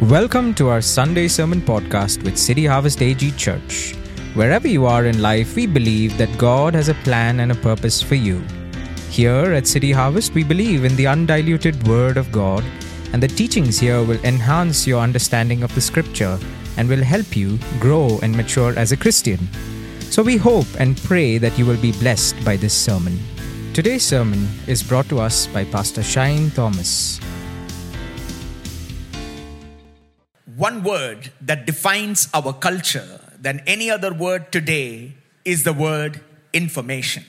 Welcome to our Sunday Sermon Podcast with City Harvest AG Church. Wherever you are in life, we believe that God has a plan and a purpose for you. Here at City Harvest, we believe in the undiluted Word of God, and the teachings here will enhance your understanding of the Scripture and will help you grow and mature as a Christian. So we hope and pray that you will be blessed by this sermon. Today's sermon is brought to us by Pastor Shine Thomas. One word that defines our culture than any other word today is the word information.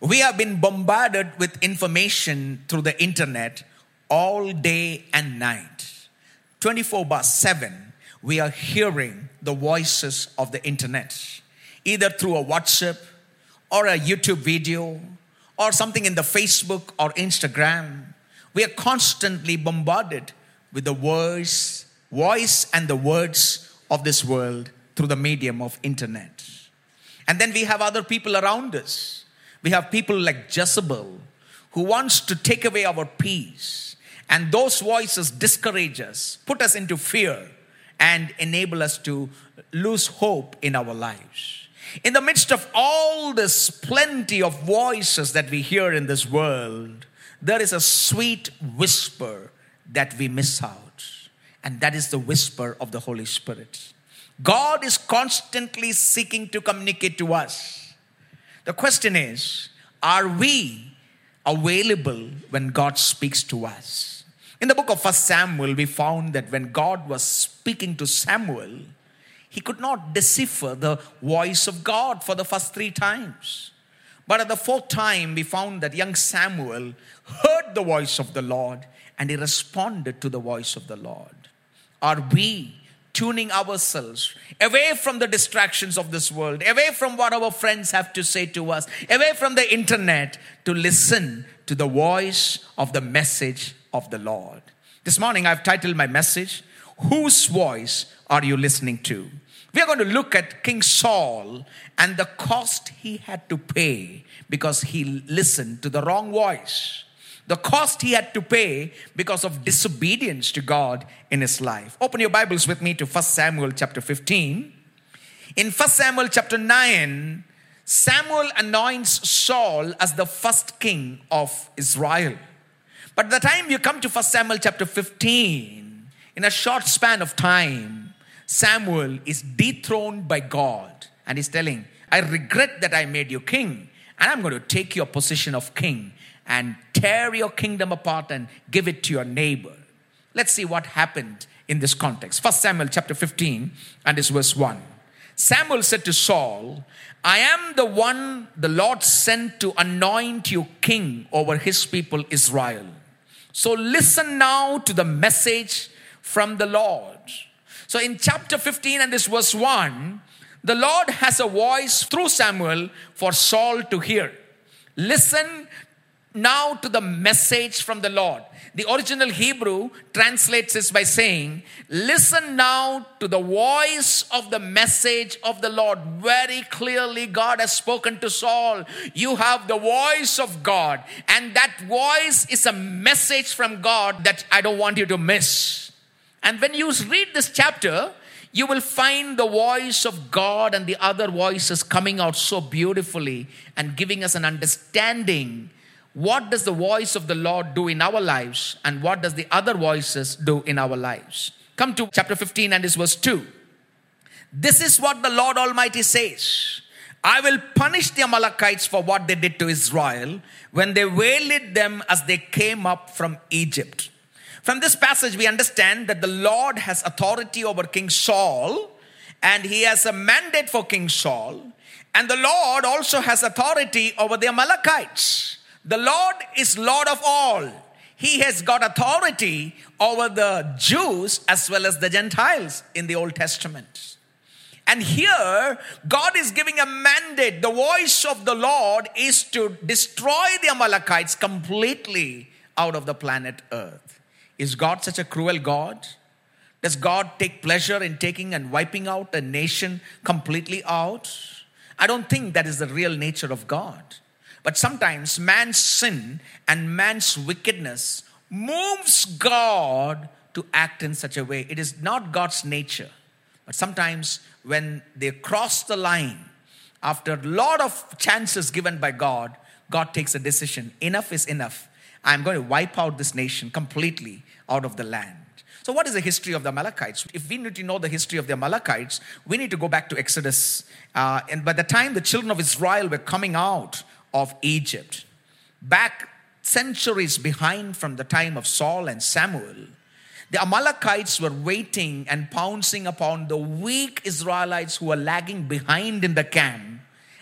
We have been bombarded with information through the internet all day and night. 24 by 7, we are hearing the voices of the internet, either through a WhatsApp or a YouTube video or something in the Facebook or Instagram. We are constantly bombarded with the words voice and the words of this world through the medium of internet. And then we have other people around us. We have people like Jezebel who wants to take away our peace. And those voices discourage us, put us into fear, and enable us to lose hope in our lives. In the midst of all this plenty of voices that we hear in this world, there is a sweet whisper that we miss out and that is the whisper of the Holy Spirit. God is constantly seeking to communicate to us. The question is are we available when God speaks to us? In the book of First Samuel, we found that when God was speaking to Samuel, he could not decipher the voice of God for the first three times. But at the fourth time, we found that young Samuel heard the voice of the Lord and he responded to the voice of the Lord. Are we tuning ourselves away from the distractions of this world, away from what our friends have to say to us, away from the internet to listen to the voice of the message of the Lord? This morning I've titled my message, Whose Voice Are You Listening to? We are going to look at King Saul and the cost he had to pay because he listened to the wrong voice the cost he had to pay because of disobedience to God in his life. Open your Bibles with me to 1 Samuel chapter 15. In 1 Samuel chapter 9, Samuel anoints Saul as the first king of Israel. But the time you come to 1 Samuel chapter 15, in a short span of time, Samuel is dethroned by God and he's telling, I regret that I made you king, and I'm going to take your position of king and tear your kingdom apart and give it to your neighbor. Let's see what happened in this context. First Samuel chapter 15 and this verse 1. Samuel said to Saul, I am the one the Lord sent to anoint you king over his people Israel. So listen now to the message from the Lord. So in chapter 15 and this verse 1, the Lord has a voice through Samuel for Saul to hear. Listen now to the message from the Lord. The original Hebrew translates this by saying, Listen now to the voice of the message of the Lord. Very clearly, God has spoken to Saul. You have the voice of God, and that voice is a message from God that I don't want you to miss. And when you read this chapter, you will find the voice of God and the other voices coming out so beautifully and giving us an understanding what does the voice of the Lord do in our lives and what does the other voices do in our lives? Come to chapter 15 and this verse 2. This is what the Lord Almighty says. I will punish the Amalekites for what they did to Israel when they waylaid them as they came up from Egypt. From this passage, we understand that the Lord has authority over King Saul and he has a mandate for King Saul. And the Lord also has authority over the Amalekites. The Lord is Lord of all. He has got authority over the Jews as well as the Gentiles in the Old Testament. And here, God is giving a mandate. The voice of the Lord is to destroy the Amalekites completely out of the planet Earth. Is God such a cruel God? Does God take pleasure in taking and wiping out a nation completely out? I don't think that is the real nature of God. But sometimes man's sin and man's wickedness moves God to act in such a way. It is not God's nature. But sometimes when they cross the line, after a lot of chances given by God, God takes a decision. Enough is enough. I'm going to wipe out this nation completely out of the land. So, what is the history of the Amalekites? If we need to know the history of the Amalekites, we need to go back to Exodus. Uh, and by the time the children of Israel were coming out of Egypt, back centuries behind from the time of Saul and Samuel, the Amalekites were waiting and pouncing upon the weak Israelites who were lagging behind in the camp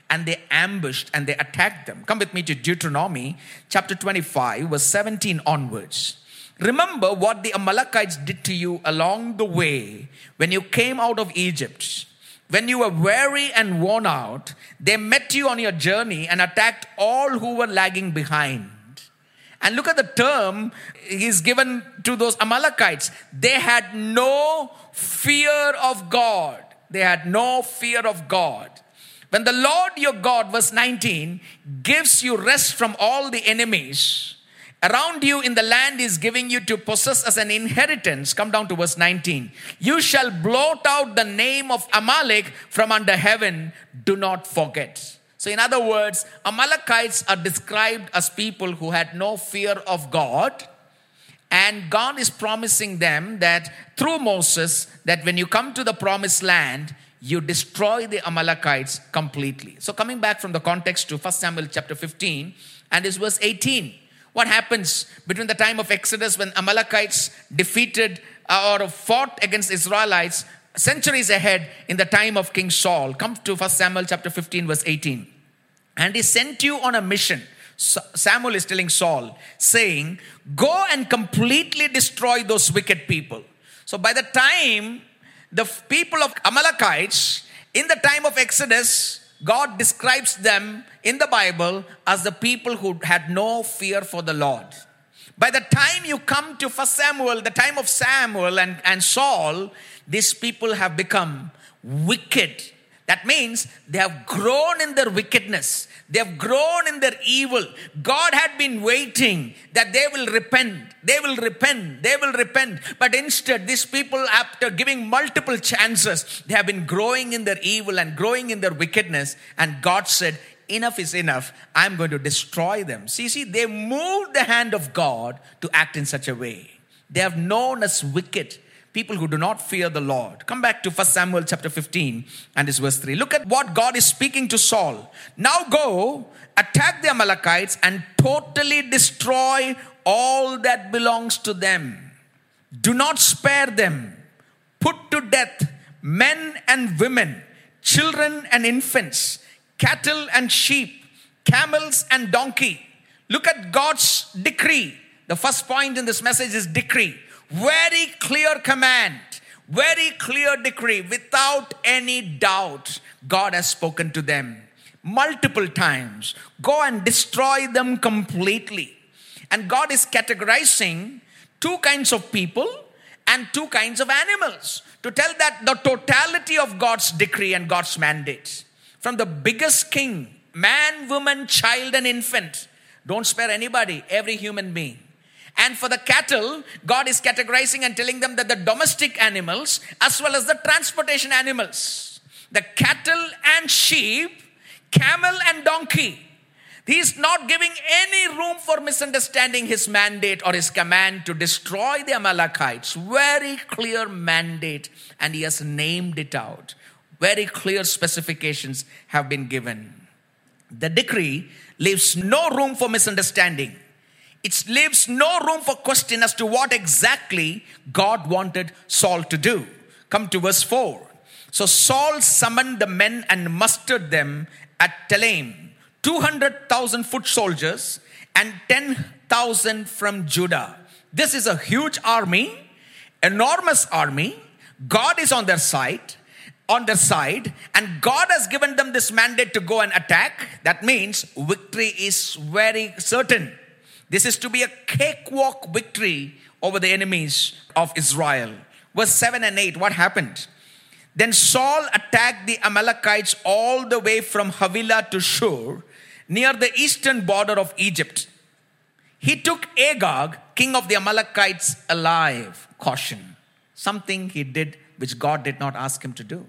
and they ambushed and they attacked them. Come with me to Deuteronomy chapter 25, verse 17 onwards. Remember what the Amalekites did to you along the way when you came out of Egypt. When you were weary and worn out, they met you on your journey and attacked all who were lagging behind. And look at the term he's given to those Amalekites. They had no fear of God. They had no fear of God. When the Lord your God, verse 19, gives you rest from all the enemies, around you in the land is giving you to possess as an inheritance. Come down to verse 19. You shall blot out the name of Amalek from under heaven. Do not forget. So, in other words, Amalekites are described as people who had no fear of God. And God is promising them that through Moses, that when you come to the promised land, you destroy the Amalekites completely. So, coming back from the context to 1 Samuel chapter 15 and this verse 18. What happens between the time of Exodus when Amalekites defeated uh, or fought against Israelites centuries ahead in the time of King Saul? Come to 1 Samuel chapter 15, verse 18. And he sent you on a mission. Samuel is telling Saul, saying, Go and completely destroy those wicked people. So by the time the people of Amalekites, in the time of Exodus, God describes them in the Bible as the people who had no fear for the Lord. By the time you come to 1 Samuel, the time of Samuel and, and Saul, these people have become wicked. That means they have grown in their wickedness. They have grown in their evil. God had been waiting that they will repent. They will repent. They will repent. But instead, these people, after giving multiple chances, they have been growing in their evil and growing in their wickedness. And God said, Enough is enough. I'm going to destroy them. See, see, they moved the hand of God to act in such a way. They have known as wicked people who do not fear the Lord. Come back to 1 Samuel chapter 15 and his verse 3. Look at what God is speaking to Saul. Now go, attack the Amalekites and totally destroy all that belongs to them. Do not spare them. Put to death men and women, children and infants, cattle and sheep, camels and donkey. Look at God's decree. The first point in this message is decree. Very clear command, very clear decree, without any doubt. God has spoken to them multiple times. Go and destroy them completely. And God is categorizing two kinds of people and two kinds of animals to tell that the totality of God's decree and God's mandate. From the biggest king, man, woman, child, and infant. Don't spare anybody, every human being. And for the cattle, God is categorizing and telling them that the domestic animals as well as the transportation animals, the cattle and sheep, camel and donkey. He is not giving any room for misunderstanding his mandate or his command to destroy the Amalekites. Very clear mandate, and he has named it out. Very clear specifications have been given. The decree leaves no room for misunderstanding. It leaves no room for question as to what exactly God wanted Saul to do. Come to verse 4. So Saul summoned the men and mustered them at Telaim 200,000 foot soldiers and 10,000 from Judah. This is a huge army, enormous army. God is on their side, on their side, and God has given them this mandate to go and attack. That means victory is very certain. This is to be a cakewalk victory over the enemies of Israel. Verse 7 and 8, what happened? Then Saul attacked the Amalekites all the way from Havilah to Shur, near the eastern border of Egypt. He took Agag, king of the Amalekites alive. Caution. Something he did which God did not ask him to do.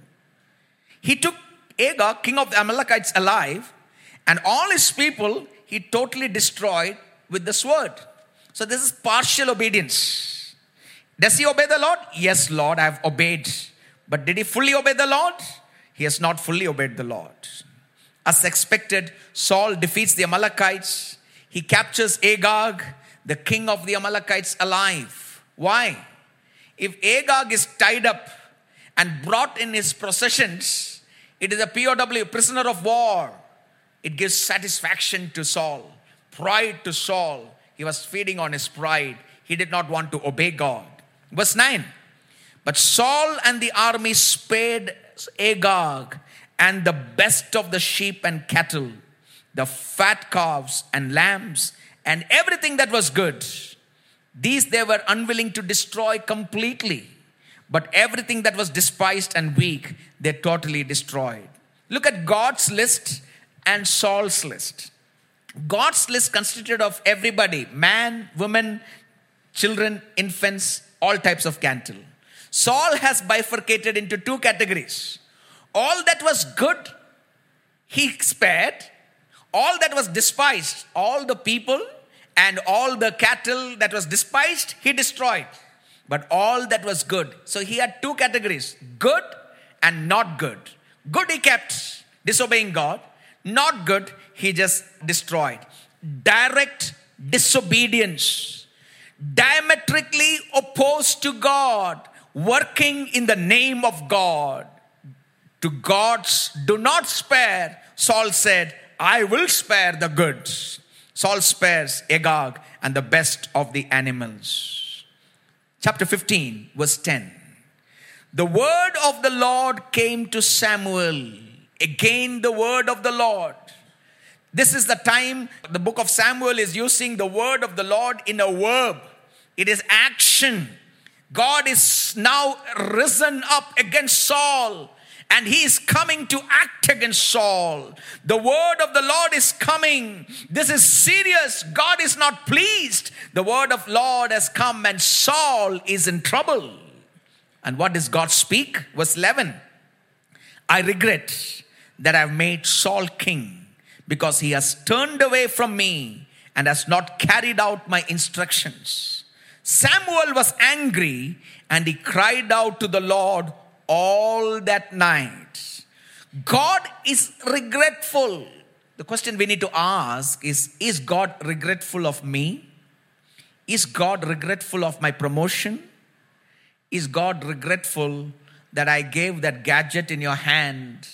He took Agag, king of the Amalekites, alive, and all his people he totally destroyed with the sword. So this is partial obedience. Does he obey the Lord? Yes, Lord, I have obeyed. But did he fully obey the Lord? He has not fully obeyed the Lord. As expected, Saul defeats the Amalekites. He captures Agag, the king of the Amalekites, alive. Why? If Agag is tied up and brought in his possessions, it is a POW, prisoner of war. It gives satisfaction to Saul, pride to Saul. He was feeding on his pride. He did not want to obey God. Verse 9 But Saul and the army spared Agag and the best of the sheep and cattle, the fat calves and lambs, and everything that was good. These they were unwilling to destroy completely, but everything that was despised and weak, they totally destroyed. Look at God's list and Saul's list. God's list consisted of everybody man, woman, children, infants, all types of cattle. Saul has bifurcated into two categories. All that was good, he spared. All that was despised, all the people and all the cattle that was despised, he destroyed. But all that was good. So he had two categories good and not good. Good he kept, disobeying God. Not good, he just destroyed. Direct disobedience, diametrically opposed to God, working in the name of God. To God's do not spare, Saul said, I will spare the goods. Saul spares Agag and the best of the animals. Chapter 15, verse 10. The word of the Lord came to Samuel. Again, the word of the Lord. This is the time the book of Samuel is using the word of the Lord in a verb, it is action. God is now risen up against Saul and he is coming to act against Saul. The word of the Lord is coming. This is serious. God is not pleased. The word of Lord has come and Saul is in trouble. And what does God speak? Verse 11. I regret that I've made Saul king because he has turned away from me and has not carried out my instructions. Samuel was angry and he cried out to the Lord all that night. God is regretful. The question we need to ask is Is God regretful of me? Is God regretful of my promotion? Is God regretful that I gave that gadget in your hand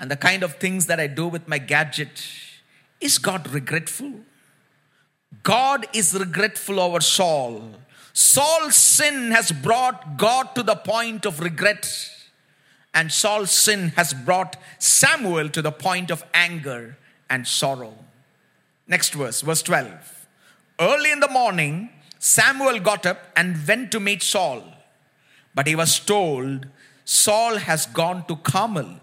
and the kind of things that I do with my gadget? Is God regretful? God is regretful over Saul. Saul's sin has brought God to the point of regret, and Saul's sin has brought Samuel to the point of anger and sorrow. Next verse, verse 12. Early in the morning, Samuel got up and went to meet Saul, but he was told, Saul has gone to Carmel.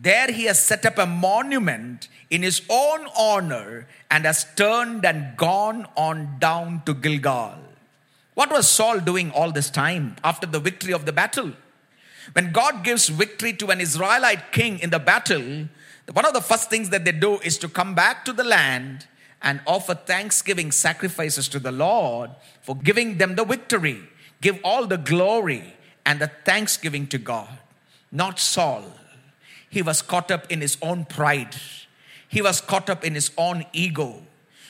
There he has set up a monument in his own honor and has turned and gone on down to Gilgal. What was Saul doing all this time after the victory of the battle? When God gives victory to an Israelite king in the battle, one of the first things that they do is to come back to the land and offer thanksgiving sacrifices to the Lord for giving them the victory. Give all the glory and the thanksgiving to God. Not Saul. He was caught up in his own pride, he was caught up in his own ego.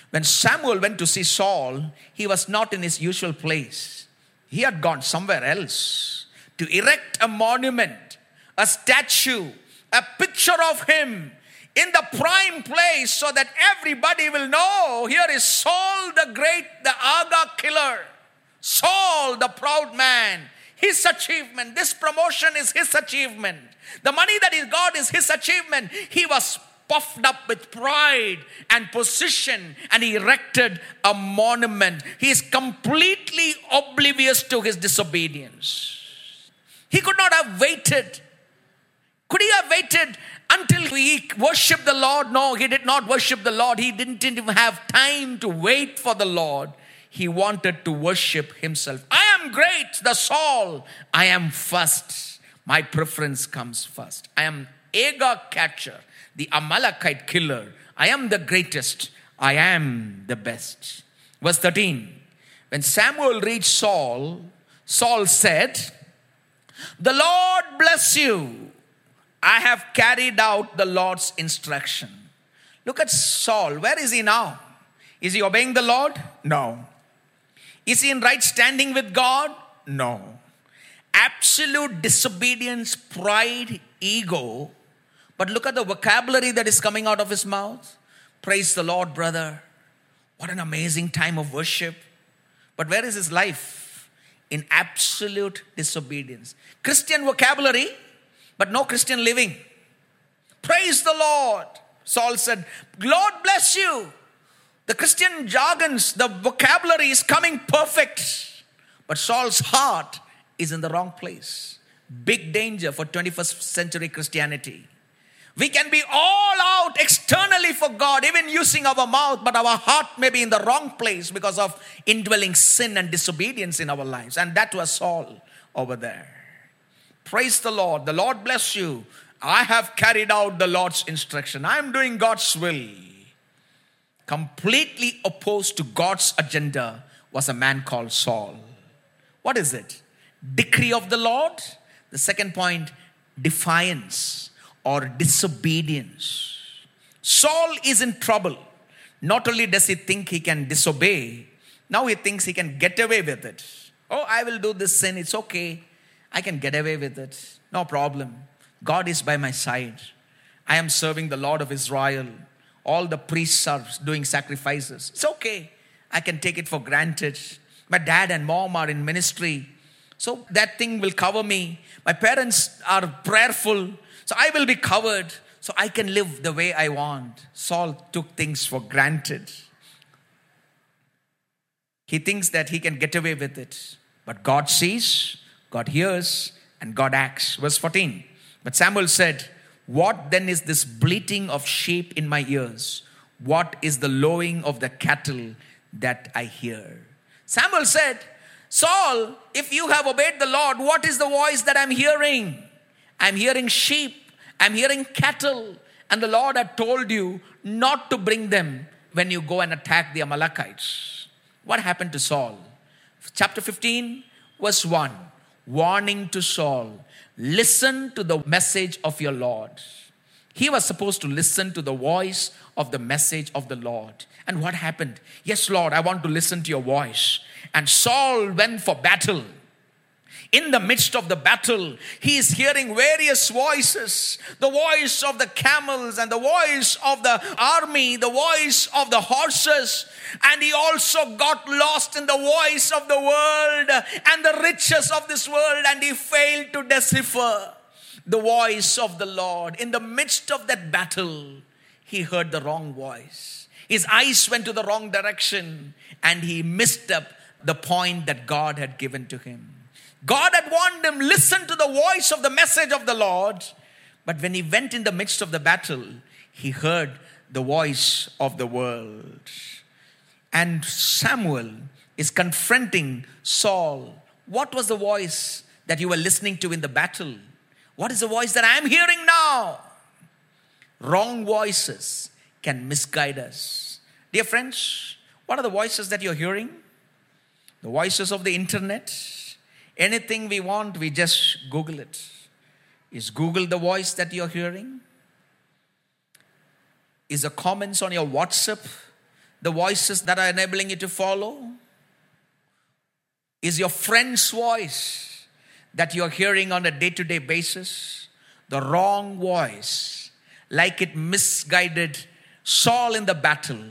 When Samuel went to see Saul, he was not in his usual place. He had gone somewhere else to erect a monument, a statue, a picture of him in the prime place so that everybody will know here is Saul the great, the Agag killer. Saul the proud man. His achievement, this promotion is his achievement. The money that he got is his achievement. He was puffed up with pride and position and he erected a monument. He is completely oblivious to his disobedience. He could not have waited. Could he have waited until he worshiped the Lord? No, he did not worship the Lord. He didn't even have time to wait for the Lord. He wanted to worship himself. I am great, the Saul. I am first. My preference comes first. I am Agag catcher, the Amalekite killer. I am the greatest. I am the best. Verse 13. When Samuel reached Saul, Saul said, The Lord bless you. I have carried out the Lord's instruction. Look at Saul. Where is he now? Is he obeying the Lord? No. Is he in right standing with God? No. Absolute disobedience, pride, ego. But look at the vocabulary that is coming out of his mouth. Praise the Lord, brother. What an amazing time of worship. But where is his life? In absolute disobedience. Christian vocabulary, but no Christian living. Praise the Lord. Saul said, Lord bless you. The Christian jargons, the vocabulary is coming perfect. But Saul's heart is in the wrong place. Big danger for 21st century Christianity. We can be all out externally for God, even using our mouth, but our heart may be in the wrong place because of indwelling sin and disobedience in our lives. And that was Saul over there. Praise the Lord. The Lord bless you. I have carried out the Lord's instruction. I am doing God's will. Completely opposed to God's agenda was a man called Saul. What is it? Decree of the Lord. The second point, defiance or disobedience. Saul is in trouble. Not only does he think he can disobey, now he thinks he can get away with it. Oh, I will do this sin, it's okay. I can get away with it. No problem. God is by my side. I am serving the Lord of Israel. All the priests are doing sacrifices. It's okay. I can take it for granted. My dad and mom are in ministry. So that thing will cover me. My parents are prayerful. So I will be covered. So I can live the way I want. Saul took things for granted. He thinks that he can get away with it. But God sees, God hears, and God acts. Verse 14. But Samuel said, What then is this bleating of sheep in my ears? What is the lowing of the cattle that I hear? Samuel said, Saul, if you have obeyed the Lord, what is the voice that I'm hearing? I'm hearing sheep, I'm hearing cattle, and the Lord had told you not to bring them when you go and attack the Amalekites. What happened to Saul? Chapter 15, verse 1 warning to Saul listen to the message of your Lord. He was supposed to listen to the voice of the message of the Lord. And what happened? Yes, Lord, I want to listen to your voice. And Saul went for battle. In the midst of the battle, he is hearing various voices the voice of the camels, and the voice of the army, the voice of the horses. And he also got lost in the voice of the world and the riches of this world, and he failed to decipher the voice of the Lord. In the midst of that battle, he heard the wrong voice. His eyes went to the wrong direction, and he missed up the point that God had given to him. God had warned him, listen to the voice of the message of the Lord. But when he went in the midst of the battle, he heard the voice of the world. And Samuel is confronting Saul. What was the voice that you were listening to in the battle? What is the voice that I am hearing now? Wrong voices can misguide us. Dear friends, what are the voices that you're hearing? The voices of the internet, Anything we want, we just Google it. Is Google the voice that you're hearing? Is the comments on your WhatsApp the voices that are enabling you to follow? Is your friend's voice that you're hearing on a day to day basis the wrong voice, like it misguided Saul in the battle,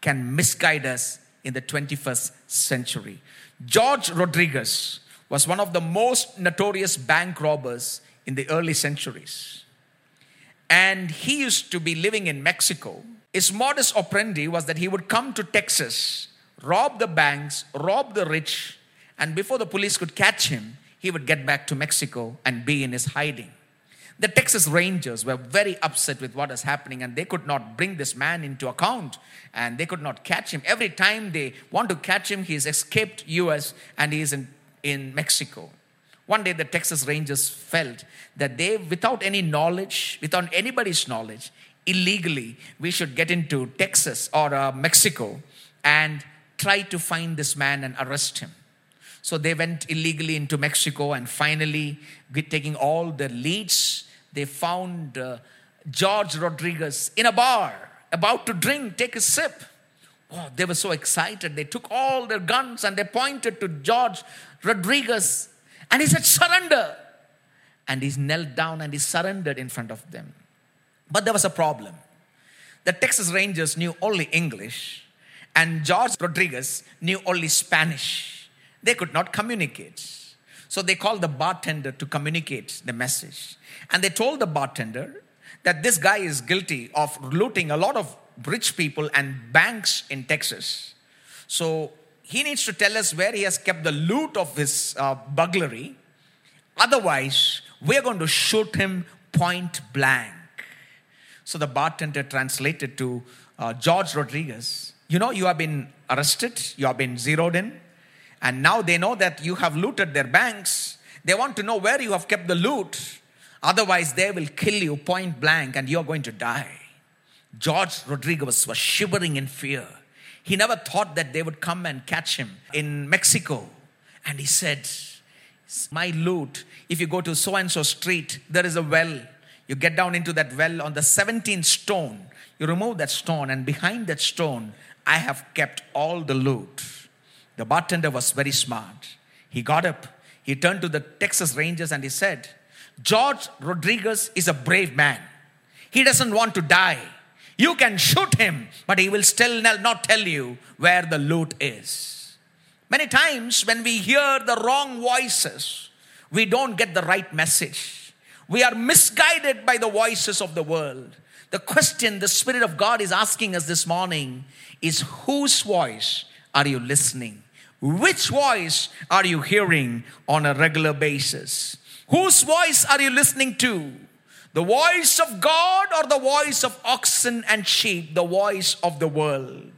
can misguide us in the 21st century? George Rodriguez was one of the most notorious bank robbers in the early centuries. And he used to be living in Mexico. His modus operandi was that he would come to Texas, rob the banks, rob the rich, and before the police could catch him, he would get back to Mexico and be in his hiding. The Texas Rangers were very upset with what is happening and they could not bring this man into account and they could not catch him. Every time they want to catch him, he's escaped US and he's in, in Mexico. One day the Texas Rangers felt that they, without any knowledge, without anybody's knowledge, illegally, we should get into Texas or uh, Mexico and try to find this man and arrest him. So they went illegally into Mexico and finally, taking all the leads, they found uh, George Rodriguez in a bar, about to drink, take a sip. Oh, they were so excited. They took all their guns and they pointed to George Rodriguez and he said, Surrender. And he knelt down and he surrendered in front of them. But there was a problem. The Texas Rangers knew only English, and George Rodriguez knew only Spanish. They could not communicate. So they called the bartender to communicate the message. And they told the bartender that this guy is guilty of looting a lot of rich people and banks in Texas. So he needs to tell us where he has kept the loot of his uh, burglary. Otherwise, we're going to shoot him point blank. So the bartender translated to uh, George Rodriguez, You know, you have been arrested, you have been zeroed in, and now they know that you have looted their banks. They want to know where you have kept the loot. Otherwise, they will kill you point blank and you're going to die. George Rodriguez was shivering in fear. He never thought that they would come and catch him in Mexico. And he said, My loot, if you go to so and so street, there is a well. You get down into that well on the 17th stone. You remove that stone, and behind that stone, I have kept all the loot. The bartender was very smart. He got up, he turned to the Texas Rangers, and he said, George Rodriguez is a brave man. He doesn't want to die. You can shoot him, but he will still not tell you where the loot is. Many times, when we hear the wrong voices, we don't get the right message. We are misguided by the voices of the world. The question the Spirit of God is asking us this morning is whose voice are you listening? Which voice are you hearing on a regular basis? Whose voice are you listening to? The voice of God or the voice of oxen and sheep, the voice of the world.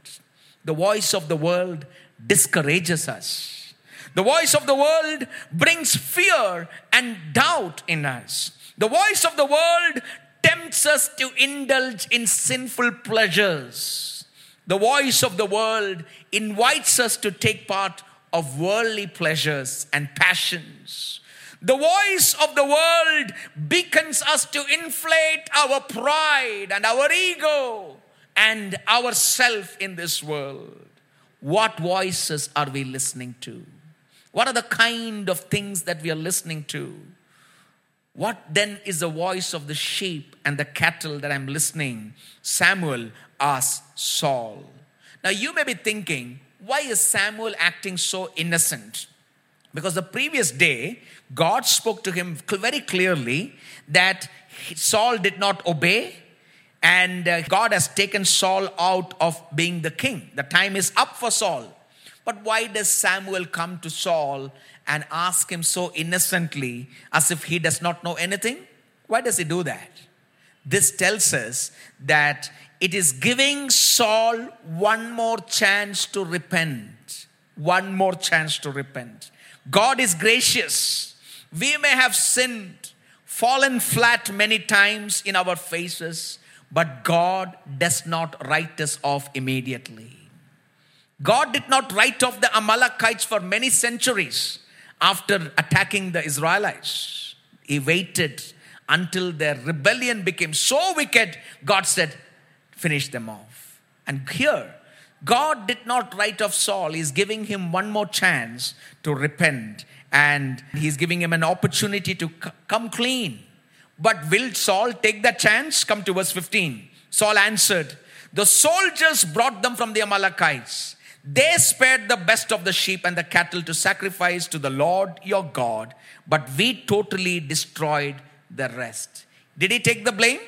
The voice of the world discourages us. The voice of the world brings fear and doubt in us. The voice of the world tempts us to indulge in sinful pleasures. The voice of the world invites us to take part of worldly pleasures and passions. The voice of the world beckons us to inflate our pride and our ego and ourself in this world. What voices are we listening to? What are the kind of things that we are listening to? What then is the voice of the sheep and the cattle that I'm listening? Samuel asked Saul. Now you may be thinking, why is Samuel acting so innocent? Because the previous day, God spoke to him very clearly that Saul did not obey, and uh, God has taken Saul out of being the king. The time is up for Saul. But why does Samuel come to Saul and ask him so innocently as if he does not know anything? Why does he do that? This tells us that it is giving Saul one more chance to repent. One more chance to repent. God is gracious. We may have sinned, fallen flat many times in our faces, but God does not write us off immediately. God did not write off the Amalekites for many centuries after attacking the Israelites. He waited until their rebellion became so wicked, God said, Finish them off. And here, God did not write off Saul. He's giving him one more chance to repent and he's giving him an opportunity to c- come clean. But will Saul take that chance? Come to verse 15. Saul answered, The soldiers brought them from the Amalekites. They spared the best of the sheep and the cattle to sacrifice to the Lord your God, but we totally destroyed the rest. Did he take the blame?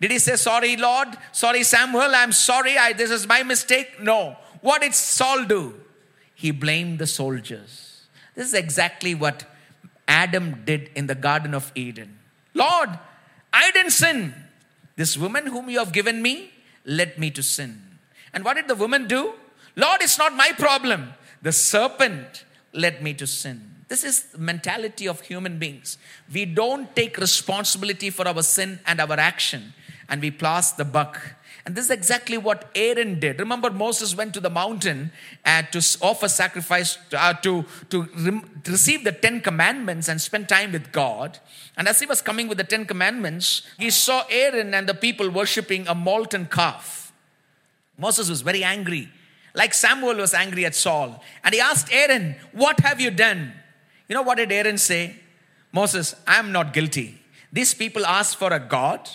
Did he say, Sorry, Lord? Sorry, Samuel, I'm sorry. I, this is my mistake? No. What did Saul do? He blamed the soldiers. This is exactly what Adam did in the Garden of Eden. Lord, I didn't sin. This woman whom you have given me led me to sin. And what did the woman do? Lord, it's not my problem. The serpent led me to sin. This is the mentality of human beings. We don't take responsibility for our sin and our action, and we pass the buck. And this is exactly what Aaron did. Remember, Moses went to the mountain and to offer sacrifice, uh, to, to, re- to receive the Ten Commandments and spend time with God. And as he was coming with the Ten Commandments, he saw Aaron and the people worshiping a molten calf. Moses was very angry, like Samuel was angry at Saul. And he asked Aaron, What have you done? You know what did Aaron say? Moses, I am not guilty. These people asked for a God,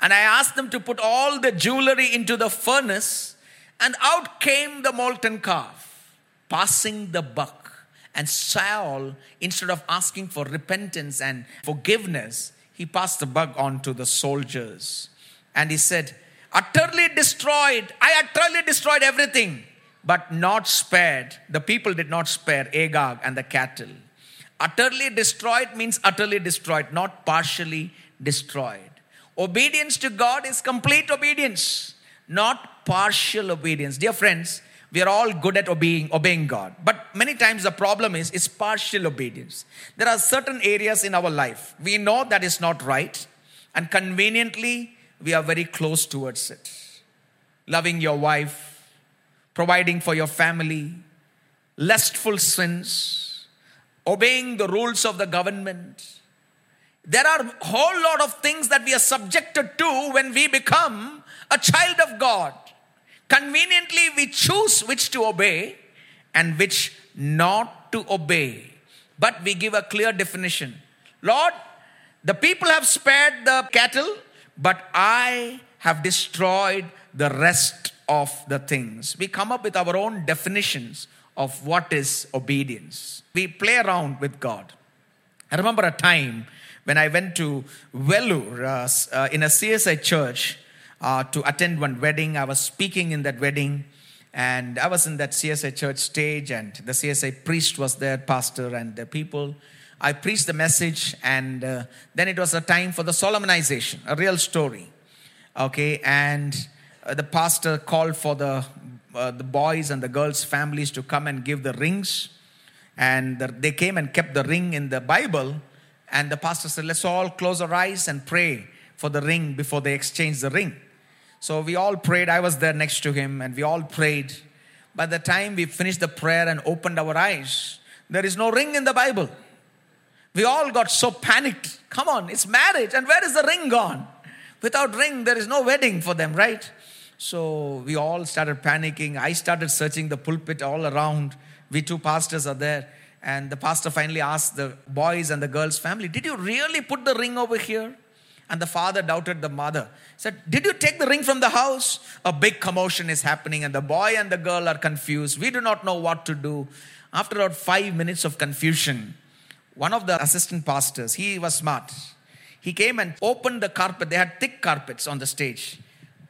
and I asked them to put all the jewelry into the furnace, and out came the molten calf, passing the buck. And Saul, instead of asking for repentance and forgiveness, he passed the buck on to the soldiers. And he said, Utterly destroyed. I utterly destroyed everything, but not spared. The people did not spare Agag and the cattle. Utterly destroyed means utterly destroyed, not partially destroyed. Obedience to God is complete obedience, not partial obedience. Dear friends, we are all good at obeying, obeying God. But many times the problem is it's partial obedience. There are certain areas in our life we know that is not right, and conveniently we are very close towards it. Loving your wife, providing for your family, lustful sins, obeying the rules of the government. There are a whole lot of things that we are subjected to when we become a child of God. Conveniently, we choose which to obey and which not to obey. But we give a clear definition. Lord, the people have spared the cattle, but I have destroyed the rest of the things. We come up with our own definitions of what is obedience. We play around with God. I remember a time when I went to Vellore uh, uh, in a CSI church uh, to attend one wedding. I was speaking in that wedding, and I was in that CSI church stage, and the CSI priest was there, pastor, and the people. I preached the message, and uh, then it was a time for the solemnization, a real story. Okay, and uh, the pastor called for the uh, the boys and the girls' families to come and give the rings, and the, they came and kept the ring in the Bible. And the pastor said, "Let's all close our eyes and pray for the ring before they exchange the ring." So we all prayed. I was there next to him, and we all prayed. By the time we finished the prayer and opened our eyes, there is no ring in the Bible. We all got so panicked. Come on, it's marriage, and where is the ring gone? Without ring, there is no wedding for them, right? So we all started panicking. I started searching the pulpit all around. We two pastors are there. And the pastor finally asked the boys and the girls' family, Did you really put the ring over here? And the father doubted the mother. He said, Did you take the ring from the house? A big commotion is happening, and the boy and the girl are confused. We do not know what to do. After about five minutes of confusion, one of the assistant pastors, he was smart. He came and opened the carpet. They had thick carpets on the stage,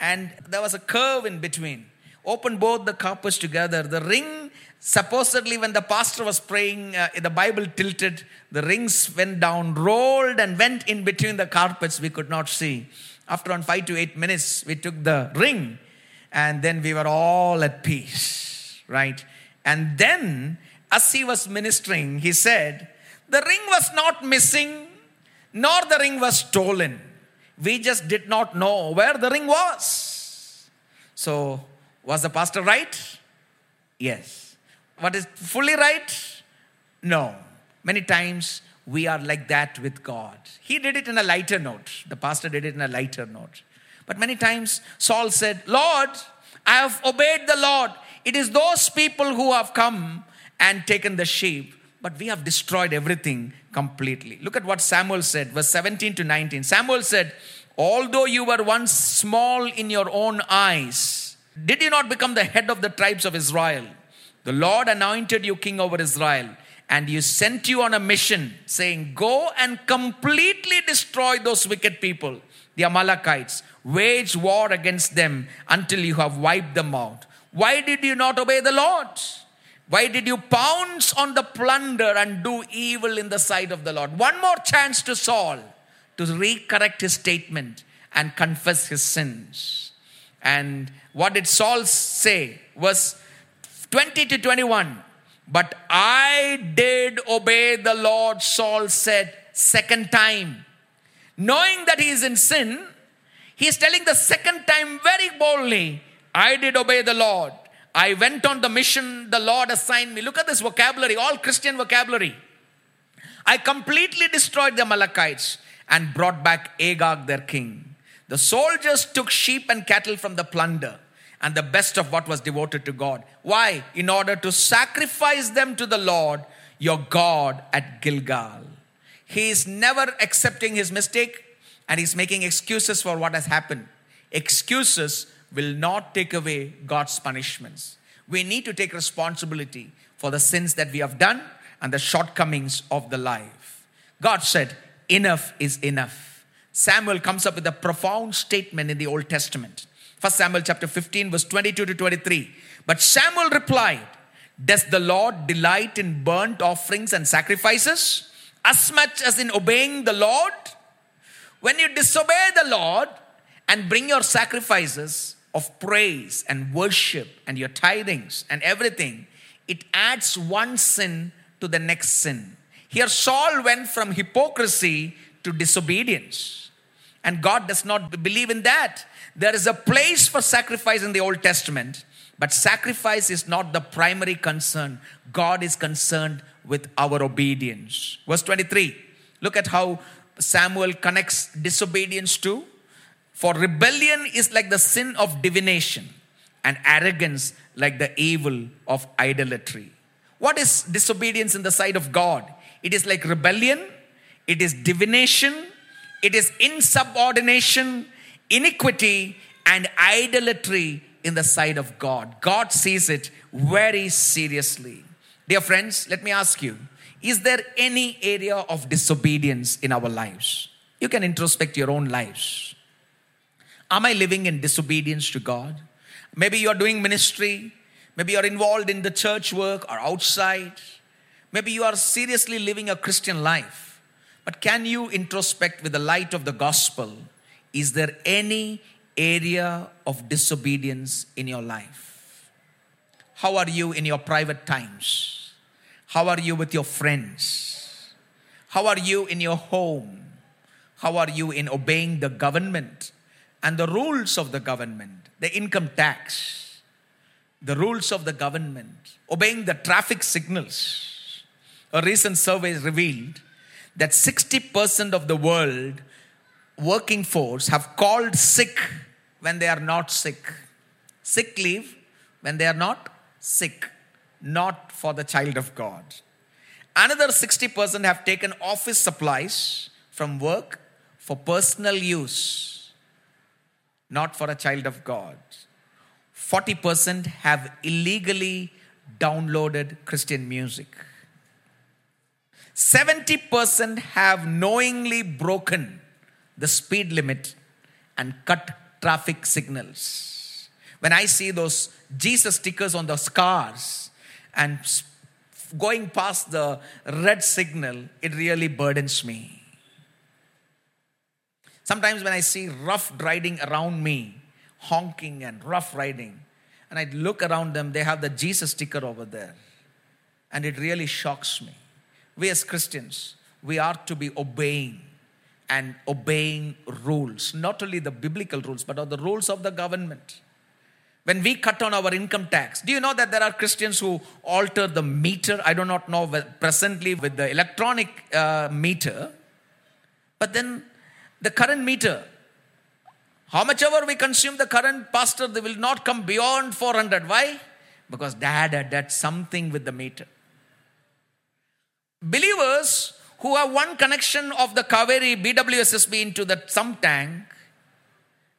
and there was a curve in between. Opened both the carpets together. The ring, supposedly, when the pastor was praying, uh, the Bible tilted, the rings went down, rolled, and went in between the carpets. We could not see. After on five to eight minutes, we took the ring, and then we were all at peace, right? And then, as he was ministering, he said, The ring was not missing, nor the ring was stolen. We just did not know where the ring was. So, was the pastor right? Yes. What is fully right? No. Many times we are like that with God. He did it in a lighter note. The pastor did it in a lighter note. But many times Saul said, Lord, I have obeyed the Lord. It is those people who have come and taken the sheep, but we have destroyed everything completely. Look at what Samuel said, verse 17 to 19. Samuel said, Although you were once small in your own eyes, did you not become the head of the tribes of Israel? The Lord anointed you king over Israel, and you sent you on a mission, saying, Go and completely destroy those wicked people, the Amalekites. Wage war against them until you have wiped them out. Why did you not obey the Lord? Why did you pounce on the plunder and do evil in the sight of the Lord? One more chance to Saul to recorrect his statement and confess his sins. And what did Saul say? Verse 20 to 21. But I did obey the Lord, Saul said, second time. Knowing that he is in sin, he is telling the second time very boldly, I did obey the Lord. I went on the mission the Lord assigned me. Look at this vocabulary, all Christian vocabulary. I completely destroyed the Amalekites and brought back Agag, their king. The soldiers took sheep and cattle from the plunder and the best of what was devoted to God. Why? In order to sacrifice them to the Lord, your God, at Gilgal. He is never accepting his mistake and he's making excuses for what has happened. Excuses will not take away God's punishments. We need to take responsibility for the sins that we have done and the shortcomings of the life. God said, Enough is enough. Samuel comes up with a profound statement in the Old Testament. 1 Samuel chapter 15, verse 22 to 23. But Samuel replied, Does the Lord delight in burnt offerings and sacrifices as much as in obeying the Lord? When you disobey the Lord and bring your sacrifices of praise and worship and your tithings and everything, it adds one sin to the next sin. Here, Saul went from hypocrisy to disobedience. And God does not believe in that. There is a place for sacrifice in the Old Testament, but sacrifice is not the primary concern. God is concerned with our obedience. Verse 23, look at how Samuel connects disobedience to. For rebellion is like the sin of divination, and arrogance like the evil of idolatry. What is disobedience in the sight of God? It is like rebellion, it is divination, it is insubordination, iniquity, and idolatry in the sight of God. God sees it very seriously. Dear friends, let me ask you is there any area of disobedience in our lives? You can introspect your own lives. Am I living in disobedience to God? Maybe you're doing ministry, maybe you're involved in the church work or outside. Maybe you are seriously living a Christian life. But can you introspect with the light of the gospel? Is there any area of disobedience in your life? How are you in your private times? How are you with your friends? How are you in your home? How are you in obeying the government and the rules of the government, the income tax, the rules of the government, obeying the traffic signals? A recent survey revealed that 60% of the world working force have called sick when they are not sick. Sick leave when they are not sick, not for the child of God. Another 60% have taken office supplies from work for personal use, not for a child of God. 40% have illegally downloaded Christian music. 70% have knowingly broken the speed limit and cut traffic signals. When I see those Jesus stickers on the cars and going past the red signal, it really burdens me. Sometimes when I see rough riding around me, honking and rough riding, and I look around them, they have the Jesus sticker over there. And it really shocks me. We as Christians, we are to be obeying and obeying rules, not only the biblical rules, but the rules of the government. When we cut on our income tax, do you know that there are Christians who alter the meter? I do not know presently with the electronic uh, meter, but then the current meter, how much ever we consume the current pastor, they will not come beyond 400. Why? Because dad had done something with the meter. Believers who have one connection of the Kaveri BWSSB into the sump tank,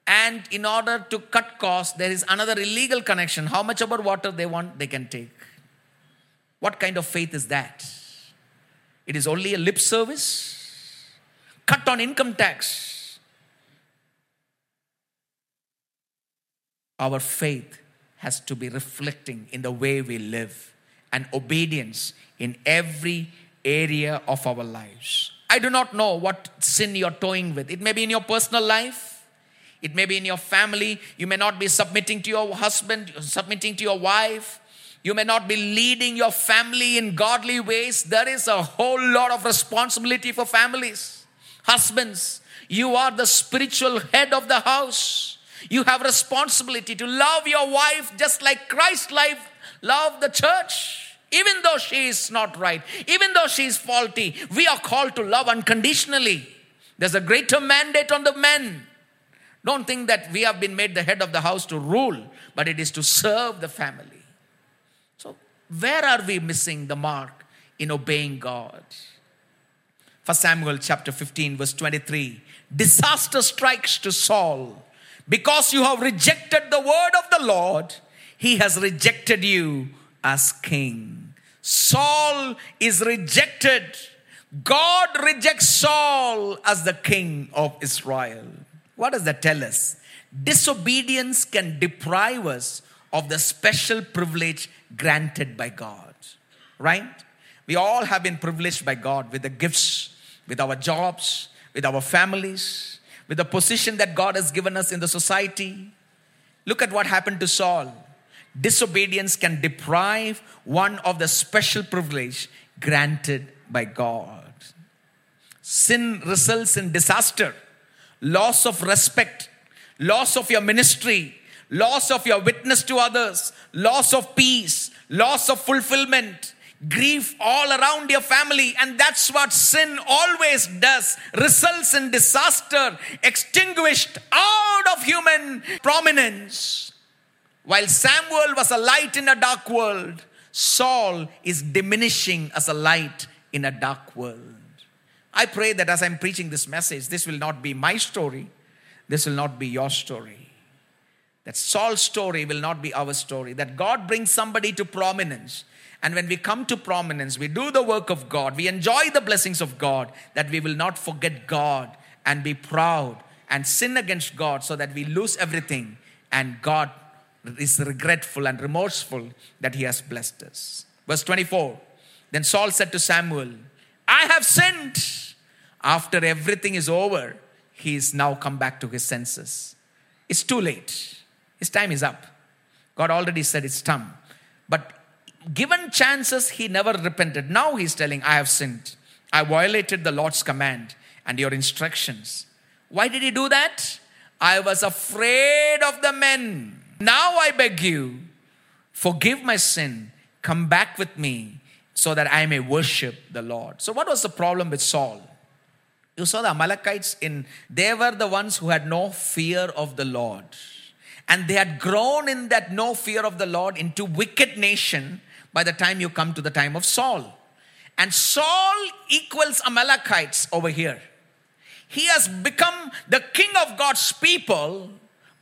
and in order to cut costs, there is another illegal connection. How much ever water they want, they can take. What kind of faith is that? It is only a lip service. Cut on income tax. Our faith has to be reflecting in the way we live and obedience in every area of our lives. I do not know what sin you're toying with. It may be in your personal life, it may be in your family. You may not be submitting to your husband, submitting to your wife. You may not be leading your family in godly ways. There is a whole lot of responsibility for families. Husbands, you are the spiritual head of the house. You have responsibility to love your wife just like Christ life love the church. Even though she is not right, even though she is faulty, we are called to love unconditionally. There's a greater mandate on the men. Don't think that we have been made the head of the house to rule, but it is to serve the family. So, where are we missing the mark in obeying God? For Samuel chapter 15, verse 23 disaster strikes to Saul. Because you have rejected the word of the Lord, he has rejected you as king. Saul is rejected. God rejects Saul as the king of Israel. What does that tell us? Disobedience can deprive us of the special privilege granted by God. Right? We all have been privileged by God with the gifts, with our jobs, with our families, with the position that God has given us in the society. Look at what happened to Saul. Disobedience can deprive one of the special privilege granted by God. Sin results in disaster, loss of respect, loss of your ministry, loss of your witness to others, loss of peace, loss of fulfillment, grief all around your family. And that's what sin always does results in disaster, extinguished out of human prominence. While Samuel was a light in a dark world, Saul is diminishing as a light in a dark world. I pray that as I'm preaching this message, this will not be my story, this will not be your story. That Saul's story will not be our story. That God brings somebody to prominence. And when we come to prominence, we do the work of God, we enjoy the blessings of God, that we will not forget God and be proud and sin against God so that we lose everything and God is regretful and remorseful that he has blessed us. Verse 24 Then Saul said to Samuel, I have sinned. After everything is over, he is now come back to his senses. It's too late. His time is up. God already said it's time. But given chances, he never repented. Now he's telling, I have sinned. I violated the Lord's command and your instructions. Why did he do that? I was afraid of the men. Now I beg you, forgive my sin, come back with me so that I may worship the Lord. So, what was the problem with Saul? You saw the Amalekites in, they were the ones who had no fear of the Lord and they had grown in that no fear of the Lord into wicked nation by the time you come to the time of Saul. And Saul equals Amalekites over here. He has become the king of God's people,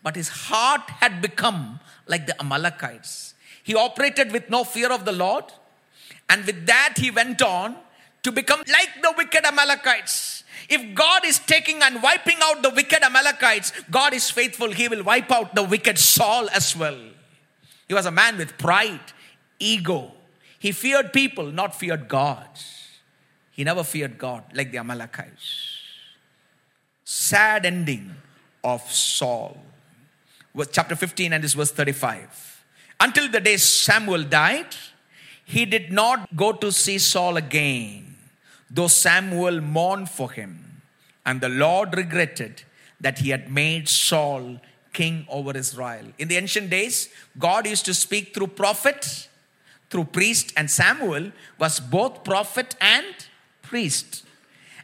but his heart had become like the Amalekites. He operated with no fear of the Lord, and with that, he went on to become like the wicked Amalekites. If God is taking and wiping out the wicked Amalekites, God is faithful. He will wipe out the wicked Saul as well. He was a man with pride, ego. He feared people, not feared God. He never feared God like the Amalekites. Sad ending of Saul. Chapter 15 and this verse 35. Until the day Samuel died, he did not go to see Saul again though Samuel mourned for him. And the Lord regretted that he had made Saul king over Israel. In the ancient days, God used to speak through prophet, through priest, and Samuel was both prophet and priest.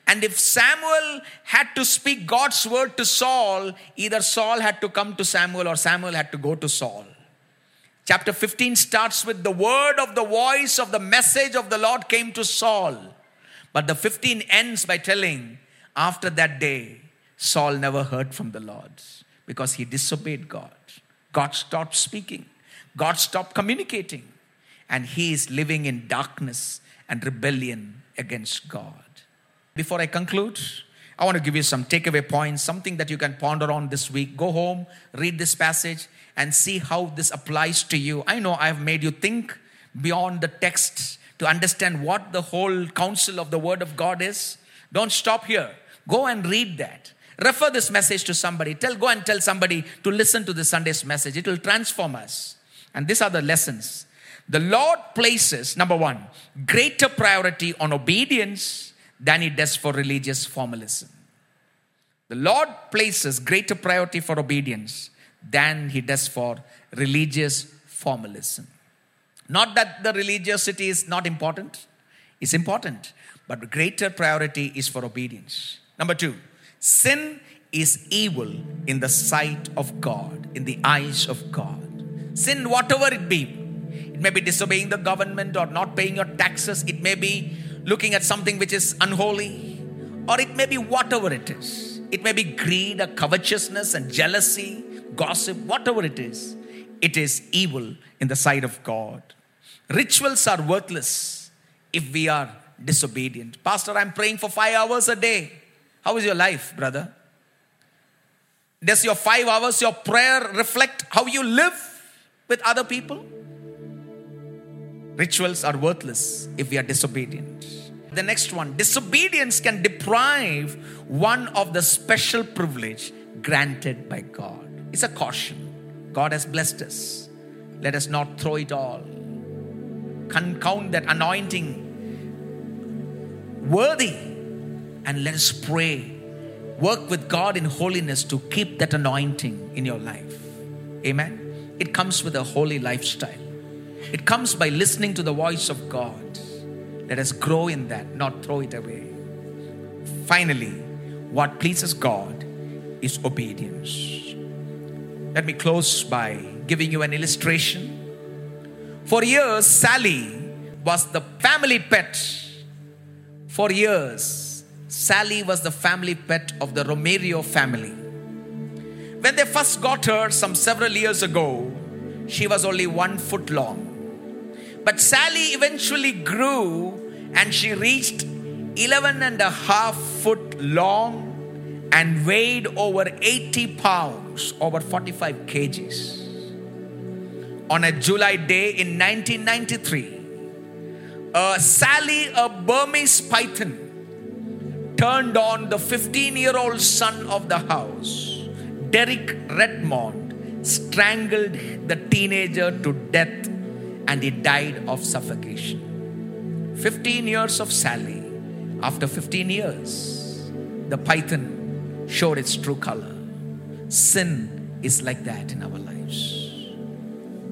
And if Samuel had to speak God's word to Saul, either Saul had to come to Samuel or Samuel had to go to Saul. Chapter 15 starts with the word of the voice of the message of the Lord came to Saul. But the 15 ends by telling, after that day, Saul never heard from the Lord because he disobeyed God. God stopped speaking, God stopped communicating, and he is living in darkness and rebellion against God. Before I conclude, I want to give you some takeaway points, something that you can ponder on this week. Go home, read this passage, and see how this applies to you. I know I have made you think beyond the text to understand what the whole counsel of the Word of God is, don't stop here. Go and read that. Refer this message to somebody. Tell, go and tell somebody to listen to the Sunday's message. It will transform us. And these are the lessons. The Lord places, number one, greater priority on obedience than He does for religious formalism. The Lord places greater priority for obedience than He does for religious formalism. Not that the religiosity is not important, it's important, but greater priority is for obedience. Number two, sin is evil in the sight of God, in the eyes of God. Sin, whatever it be, it may be disobeying the government or not paying your taxes, it may be looking at something which is unholy, or it may be whatever it is. It may be greed or covetousness and jealousy, gossip, whatever it is. It is evil in the sight of God. Rituals are worthless if we are disobedient. Pastor, I'm praying for five hours a day. How is your life, brother? Does your five hours, your prayer reflect how you live with other people? Rituals are worthless if we are disobedient. The next one disobedience can deprive one of the special privilege granted by God. It's a caution. God has blessed us. Let us not throw it all. Can count that anointing worthy and let us pray. Work with God in holiness to keep that anointing in your life. Amen. It comes with a holy lifestyle. It comes by listening to the voice of God. Let us grow in that, not throw it away. Finally, what pleases God is obedience. Let me close by giving you an illustration. For years, Sally was the family pet. For years, Sally was the family pet of the Romero family. When they first got her some several years ago, she was only one foot long. But Sally eventually grew and she reached 11 and a half foot long and weighed over 80 pounds, over 45 kgs. On a July day in 1993, uh, Sally, a Burmese python, turned on the 15 year old son of the house, Derek Redmond, strangled the teenager to death and he died of suffocation. 15 years of Sally. After 15 years, the python showed its true color. Sin is like that in our lives.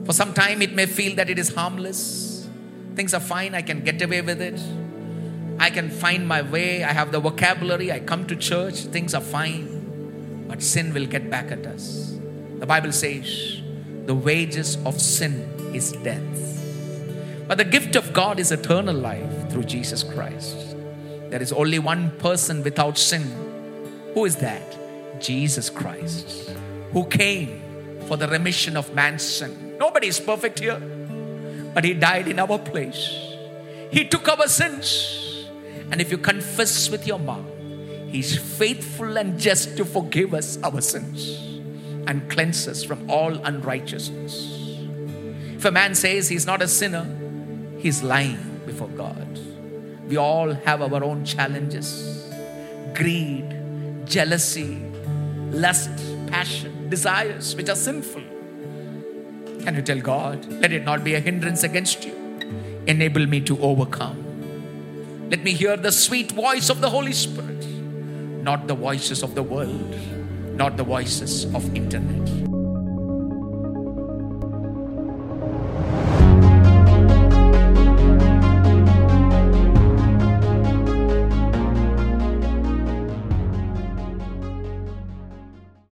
For some time, it may feel that it is harmless. Things are fine, I can get away with it. I can find my way, I have the vocabulary, I come to church, things are fine. But sin will get back at us. The Bible says, the wages of sin is death. But the gift of God is eternal life through Jesus Christ. There is only one person without sin. Who is that? Jesus Christ, who came for the remission of man's sin. Nobody is perfect here, but He died in our place. He took our sins. And if you confess with your mouth, He's faithful and just to forgive us our sins and cleanse us from all unrighteousness. If a man says he's not a sinner, he's lying before God. We all have our own challenges greed, jealousy, lust, passion, desires which are sinful. Can you tell God, let it not be a hindrance against you? Enable me to overcome. Let me hear the sweet voice of the Holy Spirit, not the voices of the world, not the voices of internet.